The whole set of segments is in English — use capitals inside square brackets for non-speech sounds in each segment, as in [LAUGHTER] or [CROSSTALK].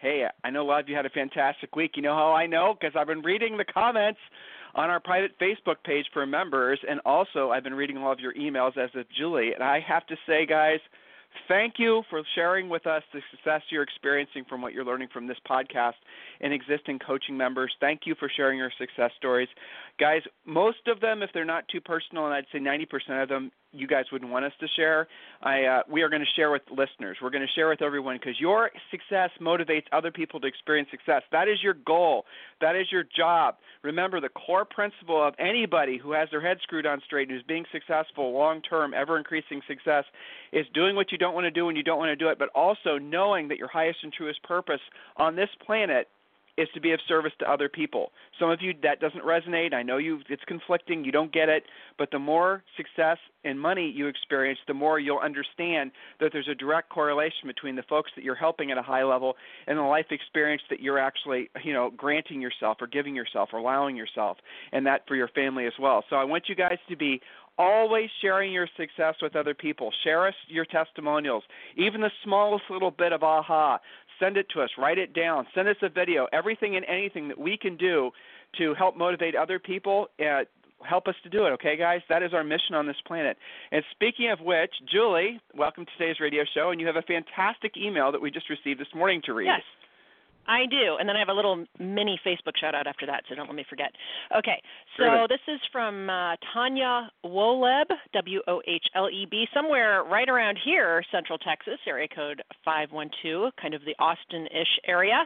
Hey, I know a lot of you had a fantastic week. You know how I know? Because I've been reading the comments on our private Facebook page for members, and also I've been reading all of your emails as of Julie. And I have to say, guys, Thank you for sharing with us the success you're experiencing from what you're learning from this podcast and existing coaching members. Thank you for sharing your success stories. Guys, most of them, if they're not too personal, and I'd say 90% of them, you guys wouldn't want us to share. I, uh, we are going to share with listeners. We're going to share with everyone because your success motivates other people to experience success. That is your goal. That is your job. Remember, the core principle of anybody who has their head screwed on straight and who's being successful, long term, ever increasing success, is doing what you don't want to do when you don't want to do it, but also knowing that your highest and truest purpose on this planet is to be of service to other people. Some of you that doesn't resonate. I know you it's conflicting, you don't get it, but the more success and money you experience, the more you'll understand that there's a direct correlation between the folks that you're helping at a high level and the life experience that you're actually, you know, granting yourself or giving yourself or allowing yourself and that for your family as well. So I want you guys to be always sharing your success with other people. Share us your testimonials, even the smallest little bit of aha. Send it to us, write it down, send us a video, everything and anything that we can do to help motivate other people. Uh, help us to do it, okay, guys? That is our mission on this planet. And speaking of which, Julie, welcome to today's radio show, and you have a fantastic email that we just received this morning to read. Yes. I do, and then I have a little mini Facebook shout out after that, so don't let me forget. Okay, so this is from uh, Tanya Wohleb, W O H L E B, somewhere right around here, Central Texas, area code 512, kind of the Austin ish area.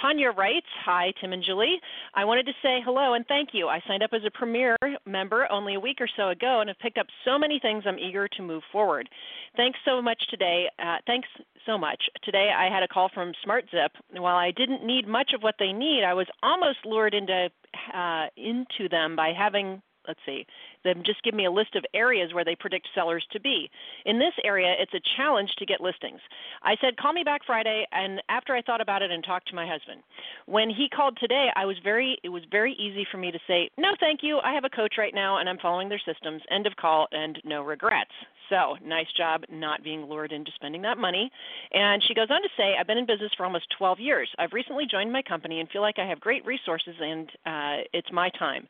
Tanya writes Hi, Tim and Julie. I wanted to say hello and thank you. I signed up as a Premier member only a week or so ago and have picked up so many things I'm eager to move forward. Thanks so much today. Uh, thanks so much. Today I had a call from SmartZip. And while I didn't need much of what they need, I was almost lured into uh, into them by having let's see, them just give me a list of areas where they predict sellers to be. In this area, it's a challenge to get listings. I said, call me back Friday, and after I thought about it and talked to my husband, when he called today, I was very, it was very easy for me to say, no, thank you. I have a coach right now, and I'm following their systems. End of call, and no regrets. So, nice job not being lured into spending that money. And she goes on to say, I've been in business for almost 12 years. I've recently joined my company and feel like I have great resources and uh, it's my time.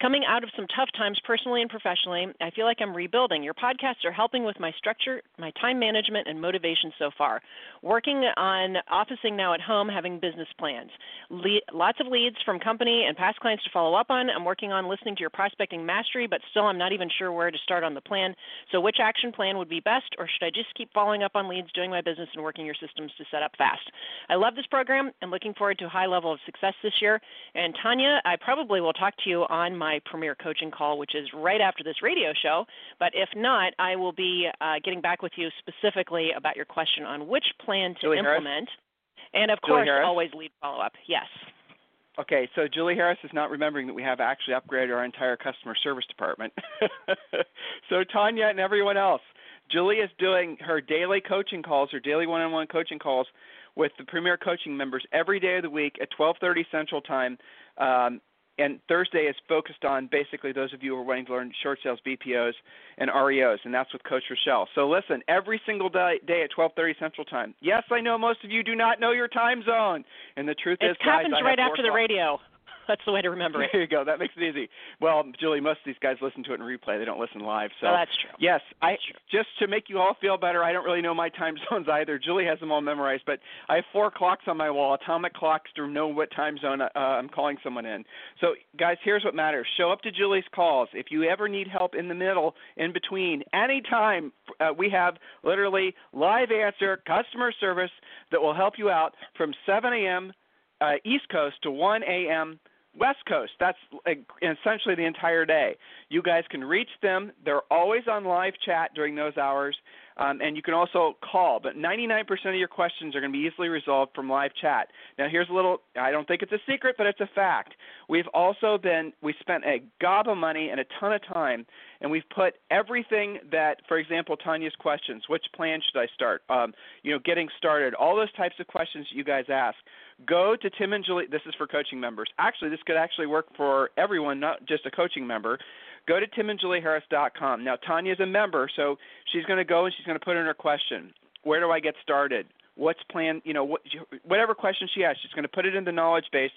Coming out of some tough times personally and professionally, I feel like I'm rebuilding. Your podcasts are helping with my structure, my time management, and motivation so far. Working on officing now at home, having business plans. Le- lots of leads from company and past clients to follow up on. I'm working on listening to your prospecting mastery, but still I'm not even sure where to start on the plan. So, which action plan would be best, or should I just keep following up on leads, doing my business, and working your systems to set up fast? I love this program and looking forward to a high level of success this year. And Tanya, I probably will talk to you on my premier coaching call, which is right after this radio show. But if not, I will be uh, getting back with you specifically about your question on which plan to Julie implement. Harris? And of Julie course, Harris? always lead follow up. Yes. Okay, so Julie Harris is not remembering that we have actually upgraded our entire customer service department. [LAUGHS] so Tanya and everyone else, Julie is doing her daily coaching calls, her daily one-on-one coaching calls with the Premier Coaching members every day of the week at 12:30 Central Time. Um, and Thursday is focused on basically those of you who are wanting to learn short sales BPOs and REOs, and that's with Coach Rochelle. So listen, every single day, day at 12:30 Central Time. Yes, I know most of you do not know your time zone, and the truth It is, guys, happens have right after the o'clock. radio. [LAUGHS] That's the way to remember it. There you go. That makes it easy. Well, Julie, most of these guys listen to it in replay. They don't listen live. So Oh, that's true. yes, I true. just to make you all feel better. I don't really know my time [LAUGHS] zones either. Julie has them all memorized, but I have four clocks on my wall, atomic clocks to know what time zone uh, I'm calling someone in. So guys, here's what matters: show up to Julie's calls. If you ever need help in the middle, in between, anytime, uh, we have literally live answer customer service that will help you out from 7 a.m. Uh, East Coast to 1 a.m West Coast, that's essentially the entire day. You guys can reach them. They're always on live chat during those hours. Um, and you can also call, but 99% of your questions are going to be easily resolved from live chat. Now, here's a little, I don't think it's a secret, but it's a fact. We've also been, we spent a gob of money and a ton of time, and we've put everything that, for example, Tanya's questions, which plan should I start, um, you know, getting started, all those types of questions you guys ask. Go to Tim and Julie, this is for coaching members. Actually, this could actually work for everyone, not just a coaching member go to timandjulieharris.com. Now, Tanya is a member, so she's going to go and she's going to put in her question. Where do I get started? What's plan? You know, what, whatever question she has, she's going to put it in the knowledge base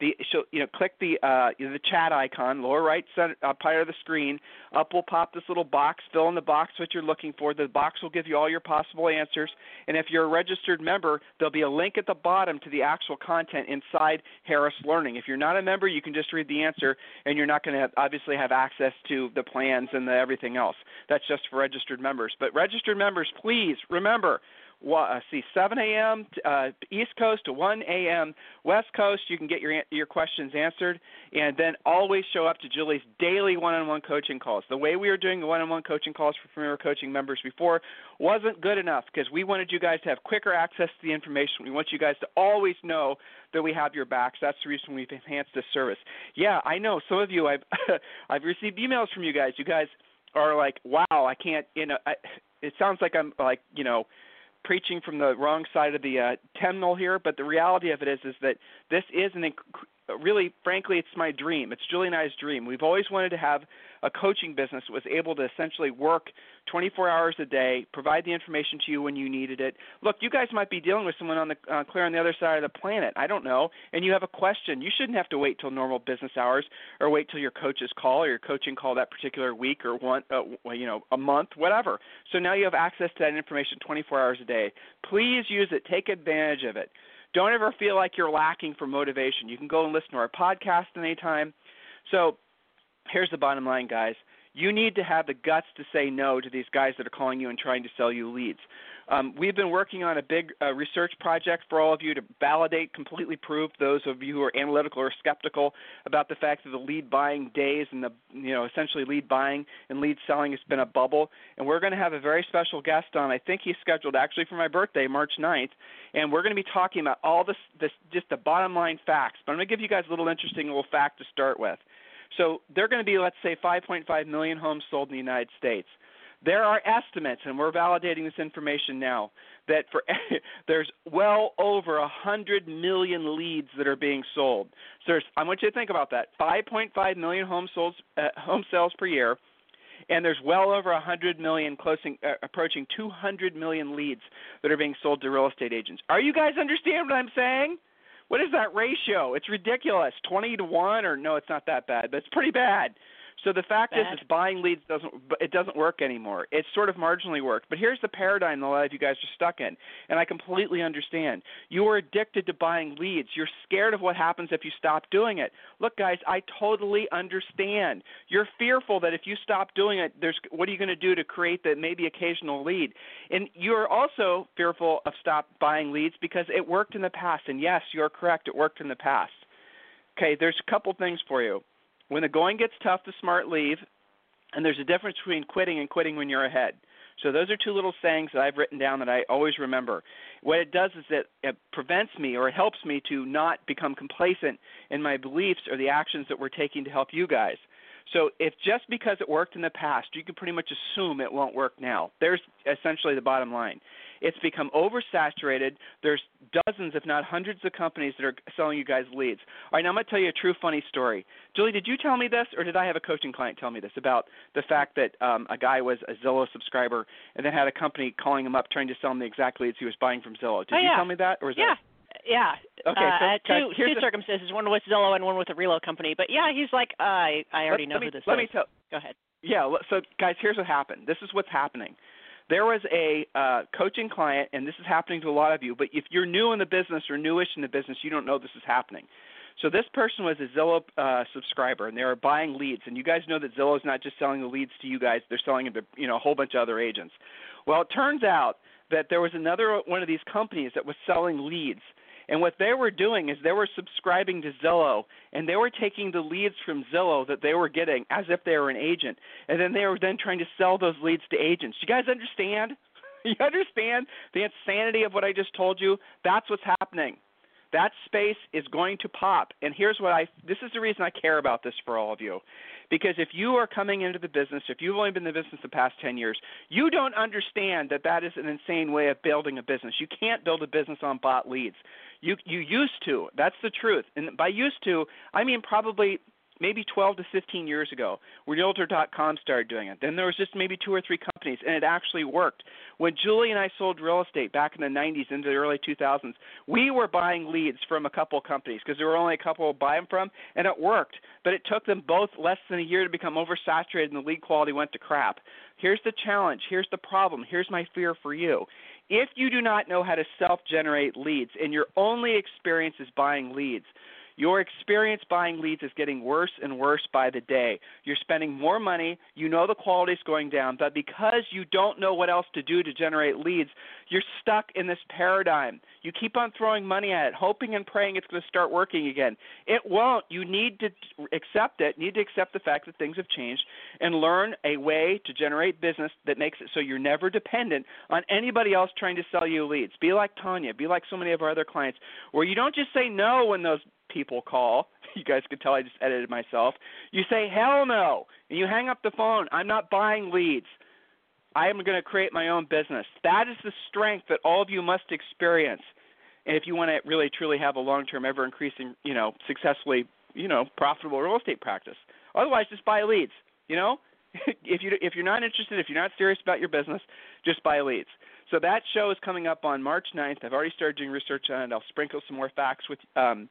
the she'll you know click the uh, the chat icon, lower right center, uh, part of the screen. Up will pop this little box. Fill in the box what you're looking for. The box will give you all your possible answers. And if you're a registered member, there'll be a link at the bottom to the actual content inside Harris Learning. If you're not a member, you can just read the answer, and you're not going to obviously have access to the plans and the everything else. That's just for registered members. But registered members, please remember uh, see 7 a.m. Uh, East Coast to 1 a.m. West Coast. You can get your your questions answered, and then always show up to Julie's daily one-on-one coaching calls. The way we were doing the one-on-one coaching calls for Premier Coaching members before wasn't good enough because we wanted you guys to have quicker access to the information. We want you guys to always know that we have your backs. That's the reason we've enhanced this service. Yeah, I know some of you. I've [LAUGHS] I've received emails from you guys. You guys are like, wow, I can't. You know, I, it sounds like I'm like you know preaching from the wrong side of the uh, temnel here, but the reality of it is is that this is an inc- really, frankly, it's my dream. It's Julie and I's dream. We've always wanted to have a coaching business that was able to essentially work 24 hours a day, provide the information to you when you needed it. Look, you guys might be dealing with someone on the uh, clear on the other side of the planet. I don't know, and you have a question. You shouldn't have to wait till normal business hours or wait till your coach's call or your coaching call that particular week or one, uh, you know, a month, whatever. So now you have access to that information 24 hours a day. Please use it. Take advantage of it. Don't ever feel like you're lacking for motivation. You can go and listen to our podcast anytime. So here's the bottom line, guys. You need to have the guts to say no to these guys that are calling you and trying to sell you leads. Um, we've been working on a big uh, research project for all of you to validate, completely prove those of you who are analytical or skeptical about the fact that the lead buying days and the you know essentially lead buying and lead selling has been a bubble. And we're going to have a very special guest on. I think he's scheduled actually for my birthday, March 9th, and we're going to be talking about all this, this just the bottom line facts. But I'm going to give you guys a little interesting little fact to start with. So there are going to be, let's say, 5.5 million homes sold in the United States. There are estimates, and we're validating this information now, that for [LAUGHS] there's well over hundred million leads that are being sold. So I want you to think about that: 5.5 million home sold, uh, home sales per year, and there's well over 100 million, closing, uh, approaching 200 million leads that are being sold to real estate agents. Are you guys understand what I'm saying? What is that ratio? It's ridiculous. 20 to 1 or no, it's not that bad, but it's pretty bad. So the fact Bad. is, is buying leads doesn't it doesn't work anymore. It's sort of marginally worked. But here's the paradigm that a lot of you guys are stuck in, and I completely understand. You are addicted to buying leads. You're scared of what happens if you stop doing it. Look, guys, I totally understand. You're fearful that if you stop doing it, there's what are you going to do to create the maybe occasional lead? And you're also fearful of stop buying leads because it worked in the past. And yes, you're correct. It worked in the past. Okay, there's a couple things for you. When the going gets tough, the smart leave, and there's a difference between quitting and quitting when you're ahead. So those are two little sayings that I've written down that I always remember. What it does is that it prevents me or it helps me to not become complacent in my beliefs or the actions that we're taking to help you guys. So if just because it worked in the past, you can pretty much assume it won't work now. There's essentially the bottom line. It's become oversaturated. There's dozens, if not hundreds, of companies that are selling you guys leads. All right, now I'm going to tell you a true funny story. Julie, did you tell me this, or did I have a coaching client tell me this about the fact that um, a guy was a Zillow subscriber and then had a company calling him up trying to sell him the exact leads he was buying from Zillow? Did oh, you tell me that, or is yeah. that? Yeah. Okay. So, uh, two two the, circumstances, one with Zillow and one with a reload company. But yeah, he's like, uh, I I already let, know let me, who this let is. Me tell, Go ahead. Yeah. So guys, here's what happened. This is what's happening there was a uh, coaching client, and this is happening to a lot of you, but if you're new in the business or newish in the business, you don't know this is happening. So this person was a Zillow uh, subscriber, and they were buying leads. And you guys know that Zillow is not just selling the leads to you guys; they're selling them to you know a whole bunch of other agents. Well, it turns out that there was another one of these companies that was selling leads, And what they were doing is they were subscribing to Zillow and they were taking the leads from Zillow that they were getting as if they were an agent. And then they were then trying to sell those leads to agents. Do You guys understand? [LAUGHS] You understand the insanity of what I just told you? That's what's happening. That space is going to pop. And here's what I this is the reason I care about this for all of you. Because if you are coming into the business, if you've only been in the business the past 10 years, you don't understand that that is an insane way of building a business. You can't build a business on bot leads. You you used to. That's the truth. And by used to, I mean probably maybe 12 to 15 years ago Realtor.com started doing it. Then there was just maybe two or three companies, and it actually worked. When Julie and I sold real estate back in the 90s into the early 2000s, we were buying leads from a couple companies because there were only a couple to buy them from, and it worked. But it took them both less than a year to become oversaturated, and the lead quality went to crap. Here's the challenge. Here's the problem. Here's my fear for you. If you do not know how to self generate leads and your only experience is buying leads, your experience buying leads is getting worse and worse by the day. You're spending more money, you know the quality is going down, but because you don't know what else to do to generate leads, you're stuck in this paradigm. You keep on throwing money at it, hoping and praying it's going to start working again. It won't. You need to accept it, you need to accept the fact that things have changed and learn a way to generate business that makes it so you're never dependent on anybody else trying to sell you leads. Be like Tanya, be like so many of our other clients, where you don't just say no when those people call. [LAUGHS] You guys can tell I just edited myself. You say hell no, and you hang up the phone. I'm not buying leads. I am going to create my own business. That is the strength that all of you must experience. And if you want to really truly have a long-term, ever increasing, you know, successfully, you know, profitable real estate practice. Otherwise, just buy leads. You know, [LAUGHS] if you if you're not interested, if you're not serious about your business, just buy leads. So that show is coming up on March 9th. I've already started doing research on it. I'll sprinkle some more facts with um,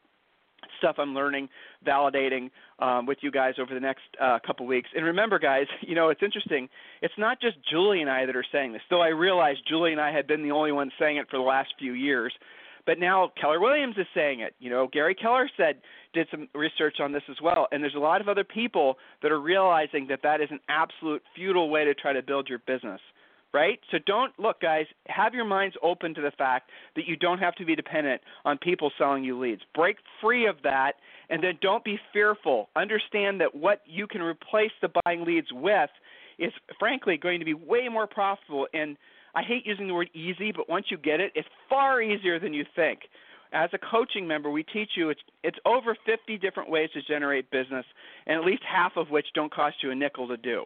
stuff I'm learning, validating um, with you guys over the next uh, couple weeks. And remember, guys, [LAUGHS] you know it's interesting. It's not just Julie and I that are saying this. Though I realize Julie and I had been the only ones saying it for the last few years, but now Keller Williams is saying it. You know, Gary Keller said did some research on this as well, and there's a lot of other people that are realizing that that is an absolute futile way to try to build your business right? So don't look, guys, have your minds open to the fact that you don't have to be dependent on people selling you leads. Break free of that and then don't be fearful. Understand that what you can replace the buying leads with is frankly going to be way more profitable and I hate using the word easy, but once you get it, it's far easier than you think. As a coaching member, we teach you it's it's over 50 different ways to generate business, and at least half of which don't cost you a nickel to do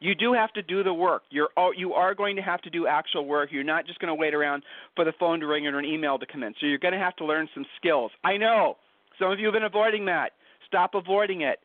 you do have to do the work. You're you are going to have to do actual work. You're not just going to wait around for the phone to ring or an email to come in. So you're going to have to learn some skills. I know some of you have been avoiding that. Stop avoiding it.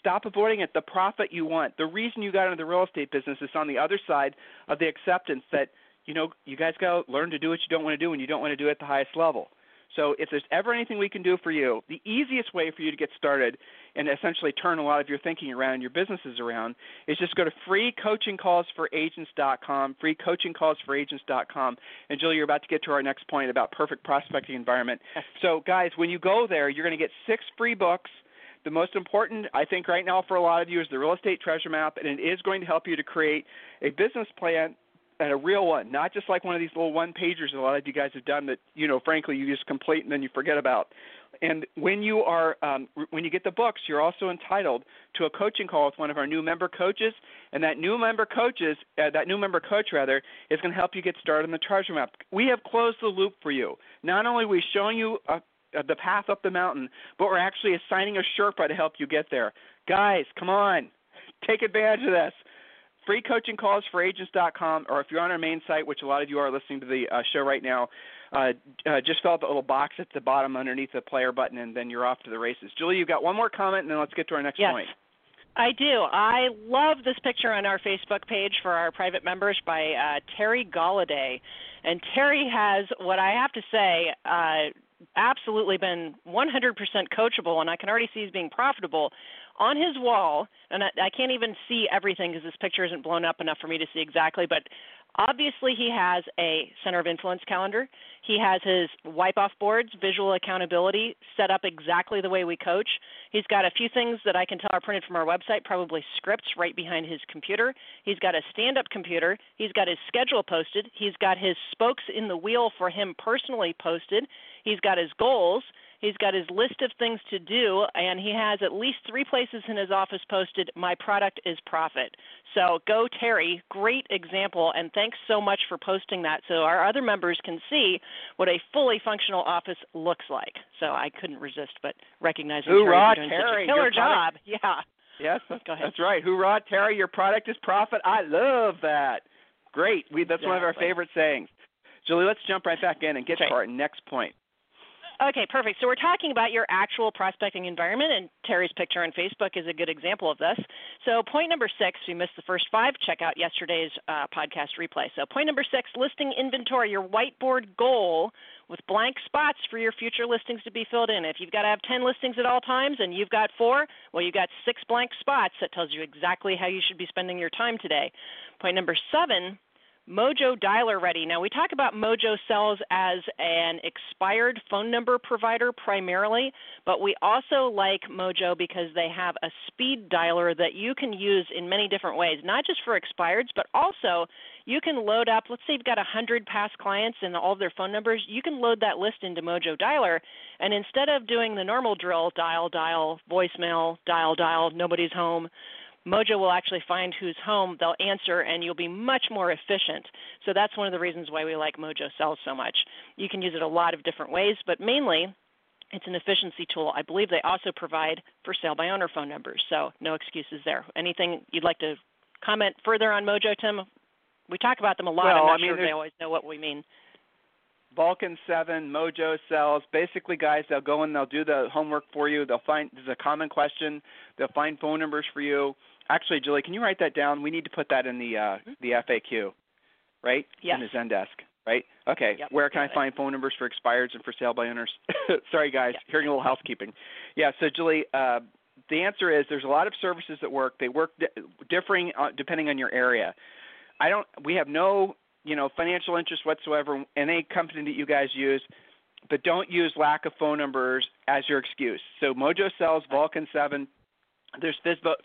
Stop avoiding it. The profit you want. The reason you got into the real estate business is on the other side of the acceptance that you know you guys got to learn to do what you don't want to do and you don't want to do it at the highest level. So if there's ever anything we can do for you, the easiest way for you to get started and essentially turn a lot of your thinking around, your businesses around, is just go to freecoachingcallsforagents.com, freecoachingcallsforagents.com. And Julie, you're about to get to our next point about perfect prospecting environment. So guys, when you go there, you're going to get six free books. The most important, I think, right now for a lot of you is the real estate treasure map, and it is going to help you to create a business plan and a real one, not just like one of these little one pagers that a lot of you guys have done that, you know, frankly, you just complete and then you forget about. And when you are um, when you get the books, you're also entitled to a coaching call with one of our new member coaches, and that new member coaches, uh, that new member coach rather, is going to help you get started on the treasure map. We have closed the loop for you. Not only are we showing you uh, uh, the path up the mountain, but we're actually assigning a Sherpa to help you get there. Guys, come on, take advantage of this free coaching calls for agents.com, or if you're on our main site, which a lot of you are listening to the uh, show right now, uh, uh, just fill out the little box at the bottom underneath the player button, and then you're off to the races. Julie, you've got one more comment, and then let's get to our next yes. point. I do. I love this picture on our Facebook page for our private members by uh, Terry Galladay. And Terry has what I have to say uh, absolutely been 100% coachable, and I can already see he's being profitable on his wall, and I, I can't even see everything because this picture isn't blown up enough for me to see exactly, but obviously he has a center of influence calendar. He has his wipe off boards, visual accountability set up exactly the way we coach. He's got a few things that I can tell are printed from our website, probably scripts right behind his computer. He's got a stand up computer. He's got his schedule posted. He's got his spokes in the wheel for him personally posted. He's got his goals. He's got his list of things to do, and he has at least three places in his office posted, My product is profit. So go, Terry. Great example, and thanks so much for posting that so our other members can see what a fully functional office looks like. So I couldn't resist but recognizing Hoorah, Terry doing Terry, such a killer job. [LAUGHS] Yeah. Yes, Go ahead. that's right. Hoorah, Terry, your product is profit. I love that. Great. We, that's one of our favorite sayings. Julie, let's jump right back in and get Okay. to our next point. Okay, perfect. So we're talking about your actual prospecting environment, and Terry's picture on Facebook is a good example of this. So point number six, we missed the first five. Check out yesterday's uh, podcast replay. So point number six, listing inventory, your whiteboard goal with blank spots for your future listings to be filled in. If you've got to have 10 listings at all times and you've got four, well, you've got six blank spots. That tells you exactly how you should be spending your time today. Point number seven, Mojo Dialer Ready. Now, we talk about Mojo Sells as an expired phone number provider primarily, but we also like Mojo because they have a speed dialer that you can use in many different ways, not just for expireds, but also you can load up, let's say you've got 100 past clients and all of their phone numbers, you can load that list into Mojo Dialer, and instead of doing the normal drill, dial, dial, voicemail, dial, dial, nobody's home, Mojo will actually find who's home, they'll answer, and you'll be much more efficient. So that's one of the reasons why we like Mojo Sells so much. You can use it a lot of different ways, but mainly it's an efficiency tool. I believe they also provide for sale by owner phone numbers, so no excuses there. Anything you'd like to comment further on Mojo, Tim? We talk about them a lot. Well, I'm not I mean, sure they always know what we mean. Vulcan Seven, Mojo Sells. Basically, guys, they'll go and they'll do the homework for you. They'll find there's a common question. They'll find phone numbers for you. Actually, Julie, can you write that down? We need to put that in the uh, the FAQ, right? Yes. In the Zendesk, right? Okay. Yep, Where can I it. find phone numbers for expireds and for sale by owners? [LAUGHS] Sorry, guys. Yep. Hearing a little housekeeping. Yeah. So, Julie, uh, the answer is there's a lot of services that work. They work di- differing uh, depending on your area. I don't. We have no, you know, financial interest whatsoever in any company that you guys use, but don't use lack of phone numbers as your excuse. So Mojo Sells Vulcan Seven. There's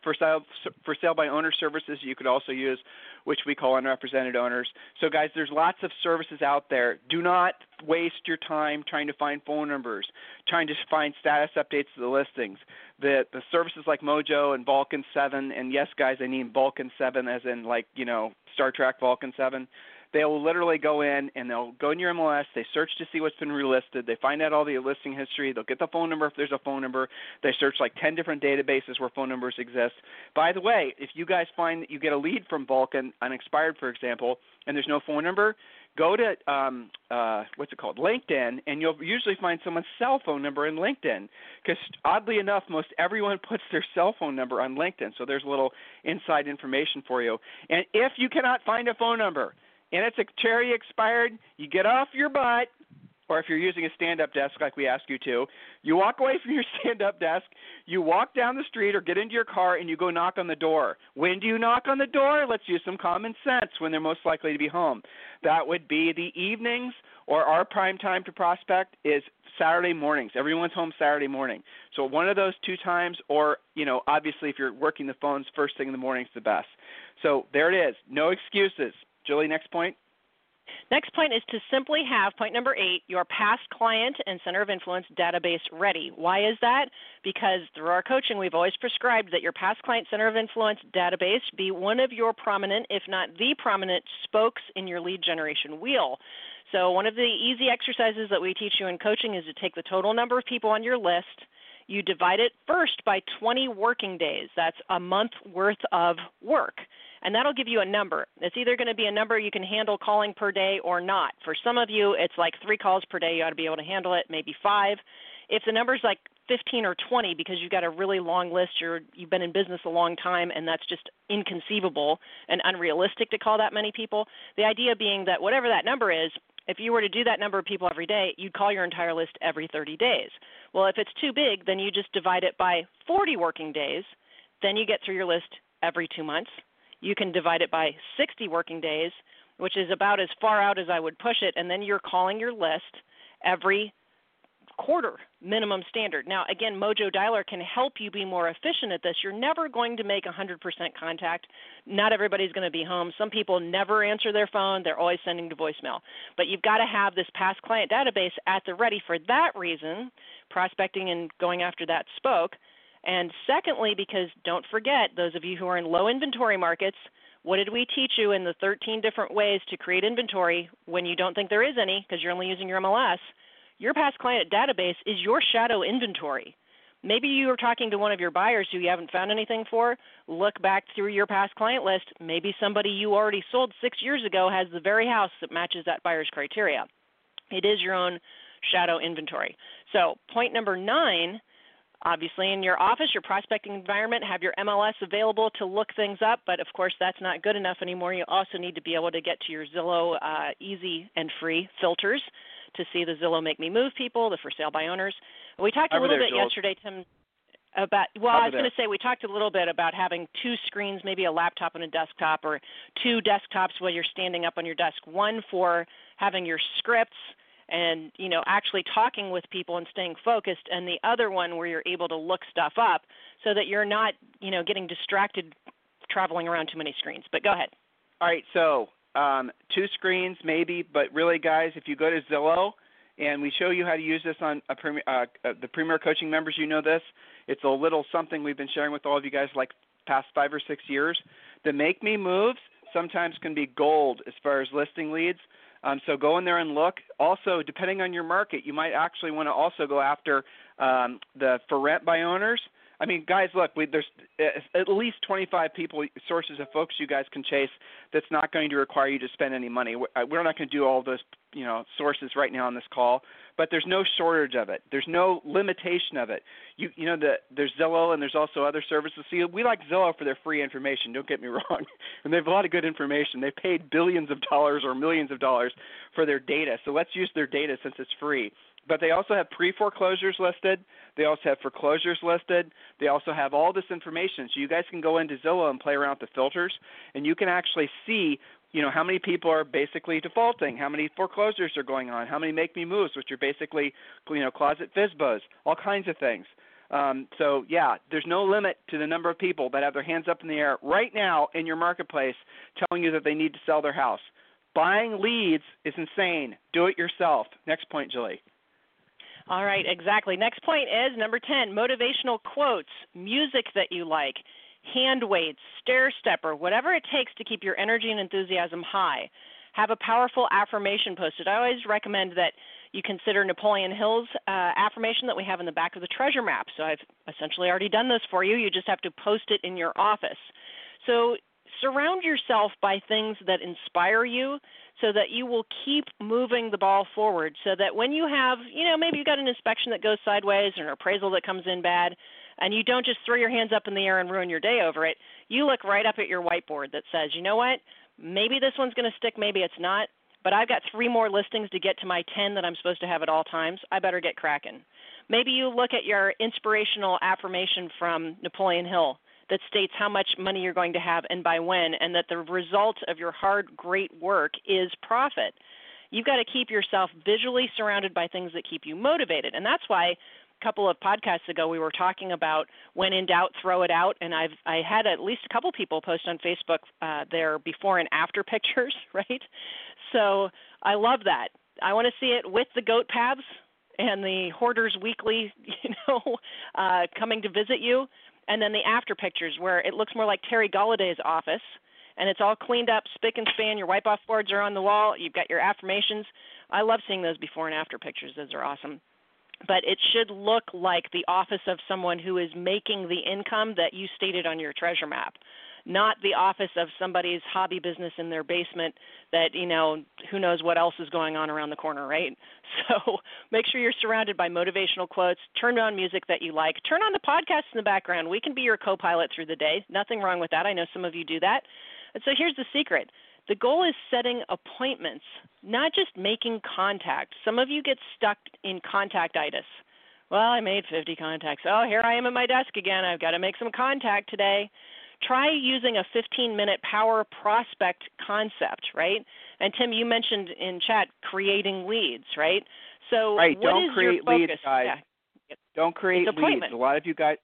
for sale for sale by owner services you could also use, which we call unrepresented owners. So guys, there's lots of services out there. Do not waste your time trying to find phone numbers, trying to find status updates to the listings. The the services like Mojo and Vulcan Seven, and yes, guys, I mean Vulcan Seven, as in like you know Star Trek Vulcan Seven. They will literally go in and they'll go in your MLS. They search to see what's been relisted. They find out all the listing history. They'll get the phone number if there's a phone number. They search like 10 different databases where phone numbers exist. By the way, if you guys find that you get a lead from Vulcan, unexpired, for example, and there's no phone number, go to um, uh, what's it called, LinkedIn, and you'll usually find someone's cell phone number in LinkedIn. Because oddly enough, most everyone [LAUGHS] puts their cell phone number on LinkedIn. So there's a little inside information for you. And if you cannot find a phone number, and it's a cherry expired, you get off your butt, or if you're using a stand up desk like we ask you to, you walk away from your [LAUGHS] stand up desk, you walk down the street or get into your car and you go knock on the door. When do you knock on the door? Let's use some common sense when they're most likely to be home. That would be the evenings or our prime time to prospect is Saturday mornings. Everyone's home Saturday morning. So one of those two times or, you know, obviously if you're working the phones first thing in the morning is the best. So there it is. No excuses. Julie, next point. Next point is to simply have point number eight, your past client and center of influence database ready. Why is that? Because through our coaching, we've always prescribed that your past client center of influence database be one of your prominent, if not the prominent, spokes in your lead generation wheel. So, one of the easy exercises that we teach you in coaching is to take the total number of people on your list. You divide it first by 20 working days. That's a month worth of work and that'll give you a number. It's either going to be a number you can handle calling per day or not. For some of you, it's like three calls per day. You ought to be able to handle it, maybe five. If the number's like 15 or 20 because you've got a really long list, you're, you've been in business a long time, and that's just inconceivable and unrealistic to call that many people. The idea being that whatever that number is, if you were to do that number of people every day, you'd call your entire list every 30 days. Well, if it's too big, then you just divide it by 40 working days. Then you get through your list every two months. You can divide it by 60 working days. which is about as far out as I would push it, and then you're calling your list every quarter minimum standard. Now, again, Mojo Dialer can help you be more efficient at this. You're never going to make 100% contact. Not everybody's going to be home. Some people never answer their phone, they're always sending to voicemail. But you've got to have this past client database at the ready for that reason, prospecting and going after that spoke. And secondly, because don't forget, those of you who are in low inventory markets, what did we teach you in the 13 different ways to create inventory when you don't think there is any because you're only using your MLS? Your past client database is your shadow inventory. Maybe you are talking to one of your buyers who you haven't found anything for. Look back through your past client list. Maybe somebody you already sold six years ago has the very house that matches that buyer's criteria. It is your own shadow inventory. So, point number nine obviously in your office, your prospecting environment, have your MLS available to look things up, but of course that's not good enough anymore. You also need to be able to get to your Zillow uh, easy and free filters to see the Zillow Make Me Move people, the for sale by owners. We talked a little there, bit Jules. yesterday, Tim, about well, I was going to say we talked a little bit about having two screens, maybe a laptop and a desktop, or two desktops while you're standing up on your desk. One for having your scripts and you know actually talking with people and staying focused, and the other one where you're able to look stuff up so that you're not you know getting distracted traveling around too many screens. But go ahead. All right, so um, two screens maybe, but really, guys, if you go to Zillow and we show you how to use this on premier, uh, uh, the Premier Coaching members, you know this. It's a little something we've been sharing with all of you guys like past five or six years. The Make Me Moves sometimes can be gold as far as listing leads. Um, so go in there and look. Also, depending on your market, you might actually want to also go after um, the for rent by owners. I mean, guys, look, we, there's at least 25 people, sources of folks you guys can chase. That's not going to require you to spend any money. We're uh, we're not going to do all those, you know, sources right now on this call. But there's no shortage of it. There's no limitation of it. You, you know, the, there's Zillow and there's also other services. See, we like Zillow for their free information. Don't get me [LAUGHS] wrong, and they have a lot of good information. They've paid billions of dollars or millions of dollars for their data. So let's use their data since it's free but they also have pre foreclosures listed. They also have foreclosures listed. They also have all this information. So you guys can go into Zillow and play around with the filters, and you can actually see, you know, how many people are basically defaulting, how many foreclosures are going on, how many make me moves, which are basically, you know, closet FSBOs, all kinds of things. Um, so yeah, there's no limit to the number of people that have their hands up in the air right now in your marketplace, telling you that they need to sell their house. Buying leads is insane. Do it yourself. Next point, Julie. All right, exactly. Next point is number 10 motivational quotes, music that you like, hand weights, stair stepper, whatever it takes to keep your energy and enthusiasm high. Have a powerful affirmation posted. I always recommend that you consider Napoleon Hill's uh, affirmation that we have in the back of the treasure map. So I've essentially already done this for you. You just have to post it in your office. So surround yourself by things that inspire you so that you will keep moving the ball forward so that when you have, you know, maybe you've got an inspection that goes sideways or an appraisal that comes in bad, and you don't just throw your hands up in the air and ruin your day over it. You look right up at your whiteboard that says, you know what, maybe this one's going to stick, maybe it's not, but I've got three more listings to get to my 10 that I'm supposed to have at all times. I better get cracking. Maybe you look at your inspirational affirmation from Napoleon Hill that states how much money you're going to have and by when, and that the result of your hard, great work is profit. You've got to keep yourself visually surrounded by things that keep you motivated. And that's why couple of podcasts ago we were talking about when in doubt throw it out and i've i had at least a couple people post on facebook uh, their before and after [LAUGHS] pictures right so i love that i want to see it with the goat paths and the hoarders weekly [LAUGHS] you know uh, coming to visit you and then the after pictures where it looks more like Terry Galladay's office and it's all cleaned up, spick and span. Your wipe off boards are on the wall. You've got your affirmations. I love seeing those before and after pictures. Those are awesome. But it should look like the office of someone who is making the income that you stated on your treasure map, not the office of somebody's hobby business in their basement that, you know, who knows what else is going on around the corner, right? [LAUGHS] So make sure you're surrounded by motivational quotes. Turn on music that you like. Turn on the podcast in the background. We can be your co pilot through the day. Nothing wrong with that. I know some of you do that. And so here's the secret the goal is setting appointments, not just making contact. Some of you get stuck in contactitis. Well, I made 50 contacts. Oh, here I am at my desk again. I've got to make some contact today. try using a 15 minute power prospect concept, right? And Tim, you mentioned in chat creating leads, right? So right, what don't is create your focus? leads, guys. Yeah. Don't create leads. A lot of you guys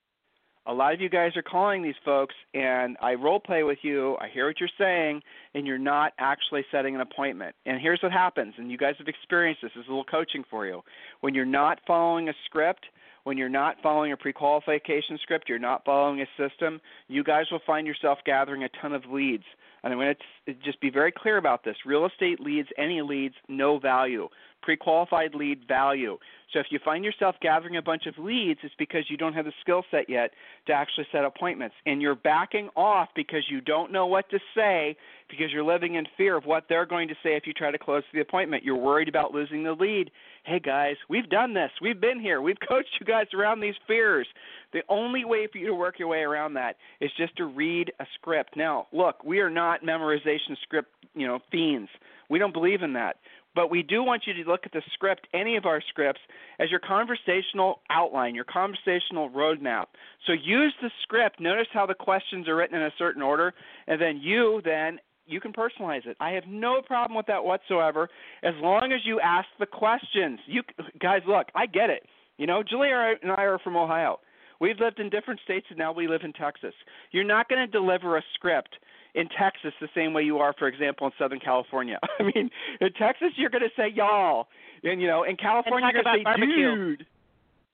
a lot of you guys are calling these folks and I role play with you, I hear what you're saying, and you're not actually setting an appointment. And here's what happens, and you guys have experienced this, this is a little coaching for you. When you're not following a script, when you're not following a pre-qualification script, you're not following a system, you guys will find yourself gathering a ton of leads. And I'm going to just be very clear about this. Real estate leads, any leads, no value. Pre-qualified lead value. So if you find yourself gathering a bunch of leads, it's because you don't have the skill set yet to actually set appointments. And you're backing off because you don't know what to say because you're living in fear of what they're going to say if you try to close the appointment. You're worried about losing the lead. Hey guys, we've done this. We've been here. We've [LAUGHS] coached you guys around these fears. The only way for you to work your way around that is just to read a script. Now, look, we are not memorization script, you know, fiends. We don't believe in that. But we do want you to look at the script, any of our scripts, as your conversational outline, your conversational roadmap. So use the script. Notice how the questions are written in a certain order, and then you then you can personalize it. I have no problem with that whatsoever, as long as you ask the questions. You guys, look, I get it. You know, Julia and I are from Ohio. We've lived in different states, and now we live in Texas. You're not going to deliver a script in Texas the same way you are, for example, in Southern California. [LAUGHS] I mean, in Texas you're going to say y'all, and you know, in California you're going to say barbecue. dude.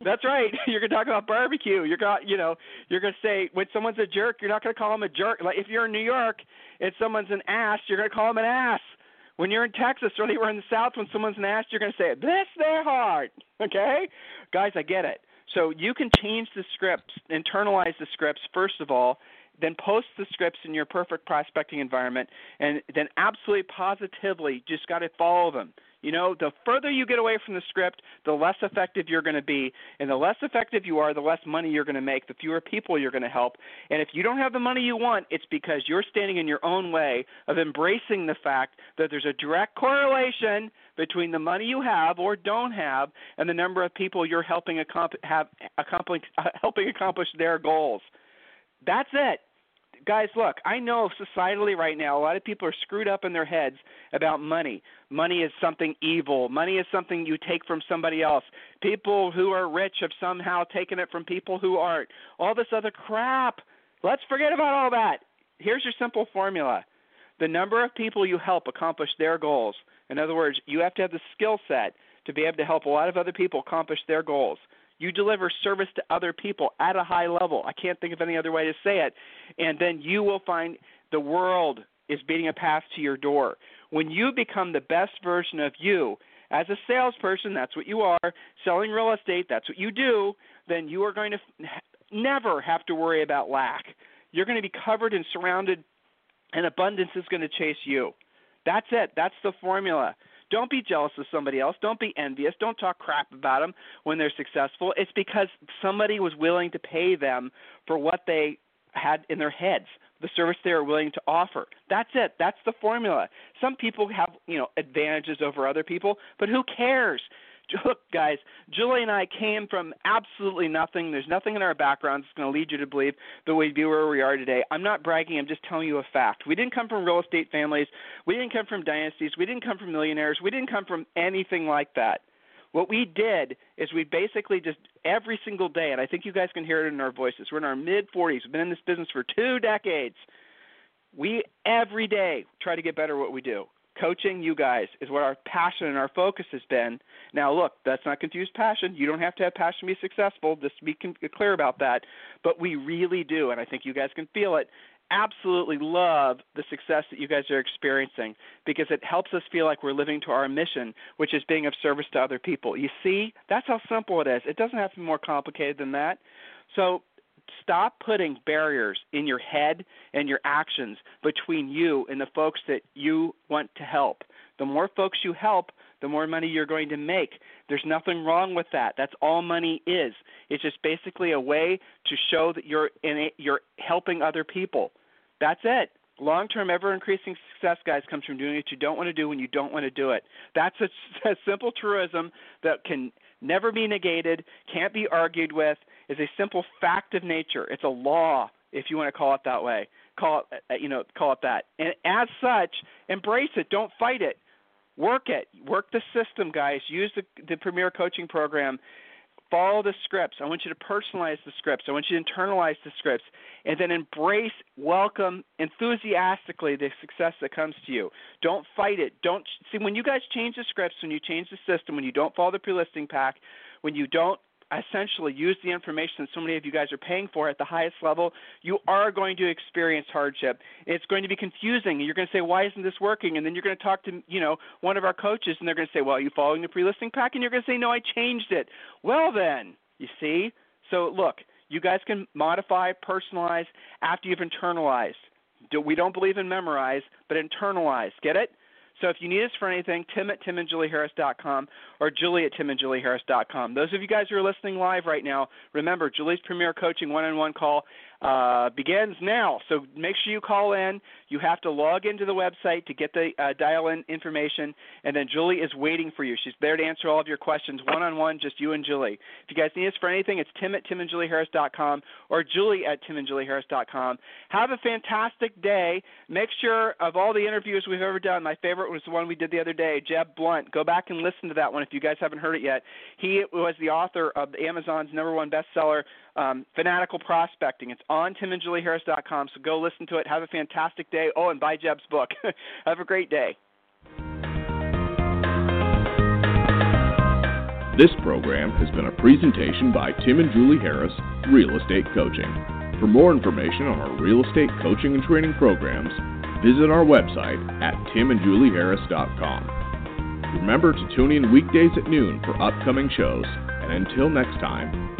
That's right. [LAUGHS] You're to talk about barbecue. You're gonna, you know, you're to say when someone's a jerk, you're not to call them a jerk. Like if you're in New York and someone's an ass, you're to call them an ass. When you're in Texas or anywhere in the South, when someone's an ass, you're to say, "Bless their heart." [LAUGHS] Okay, guys, I get it. So you can change the scripts, internalize the scripts first of all, then post the scripts in your perfect prospecting environment, and then absolutely positively just got to follow them. You know, the further you get away from the script, the less effective you're going to be. And the less effective you are, the less money you're going to make, the fewer people you're going to help. And if you don't have the money you want, it's because you're standing in your own way of embracing the fact that there's a direct correlation between the money you have or don't have and the number of people you're helping accomplish, have, accomplish, [LAUGHS] helping accomplish their goals. That's it guys, look, I know societally right now a lot of people are screwed up in their heads about money. Money is something evil. Money is something you take from somebody else. People who are rich have somehow taken it from people who aren't. All this other crap. Let's forget about all that. Here's your simple formula. The number of people you help accomplish their goals. In other words, you have to have the skill set to be able to help a lot of other people accomplish their goals. You deliver service to other people at a high level. I can't think of any other way to say it. And then you will find the world is beating a path to your door. When you become the best version of you, as a salesperson, that's what you are, selling real estate, that's what you do, then you are going to never have to worry about lack. You're going to be covered and surrounded, and abundance is going to chase you. That's it. That's the formula. Don't be jealous of somebody else. Don't be envious. Don't talk crap about them when they're successful. It's because somebody was willing to pay them for what they had in their heads, the service they were willing to offer. That's it. That's the formula. Some people have, you know, advantages over other people, but who cares? Look, guys, Julie and I came from absolutely nothing. There's nothing in our background that's going to lead you to believe that we'd be where we are today. I'm not bragging. I'm just telling you a fact. We didn't come from real estate families. We didn't come from dynasties. We didn't come from millionaires. We didn't come from anything like that. What we did is we basically just every single day, and I think you guys can hear it in our voices. We're in our mid 40s. We've been in this business for two decades. We every day try to get better at what we do coaching you guys is what our passion and our focus has been. Now, look, let's not confused passion. You don't have to have passion to be successful. Just be clear about that. But we really do, and I think you guys can feel it. Absolutely love the success that you guys are experiencing because it helps us feel like we're living to our mission, which is being of service to other people. You see, that's how simple it is. It doesn't have to be more complicated than that. So stop putting barriers in your head and your actions between you and the folks that you want to help. The more folks you help, the more money you're going to make. There's nothing wrong with that. That's all money is. It's just basically a way to show that you're in a, you're helping other people. That's it. Long-term, ever-increasing success, guys, comes from doing what you don't want to do when you don't want to do it. That's a, [LAUGHS] a simple truism that can never be negated, can't be argued with, is a simple fact of nature. It's a law. if you want to call it that way. Call it, uh, you know, call it that. And as such, embrace it. Don't fight it. Work it. Work the system, guys. Use the the Premier Coaching Program follow the scripts. I want you to personalize the scripts. I want you to internalize the scripts and then embrace, welcome enthusiastically the success that comes to you. Don't fight it. Don't see when you guys change the scripts, when you change the system, when you don't follow the pre-listing pack, when you don't essentially use the information that so many of you guys are paying for at the highest level, you are going to experience hardship. It's going to be confusing. You're going to say, "Why isn't this working?" And then you're going to talk to, you know, one of our coaches, and they're going to say, "Well, are you following the pre-listing pack?" And you're going to say, "No, I changed it." Well, then, you see. So look, you guys can modify, personalize after you've internalized. We don't believe in memorize, but internalize. Get it? So if you need us for anything, Tim at timandjulieharris.com or Julie at timandjulieharris.com. Those of you guys who are listening live right now, remember Julie's Premier Coaching one-on-one call uh, begins now. So make sure you call in. You have to log into the website to get the uh, dial-in information, and then Julie is waiting for you. She's there to answer all of your questions one-on-one, just you and Julie. If you guys need us for anything, it's Tim at timandjulieharris.com or Julie at timandjulieharris.com. Have a fantastic day. Make sure of all the interviews we've ever done, my favorite was the one we did the other day, Jeb Blount. Go back and listen to that one if you guys haven't heard it yet. He was the author of Amazon's number one bestseller, um, Fanatical Prospecting. It's on timandjulieharris.com, so go listen to it. Have a fantastic day. Oh, and buy Jeb's book. [LAUGHS] Have a great day. This program has been a presentation by Tim and Julie Harris, Real Estate Coaching. For more information on our real estate coaching and training programs, visit our website at timandjulieharris.com. Remember to tune in weekdays at noon for upcoming shows, and until next time,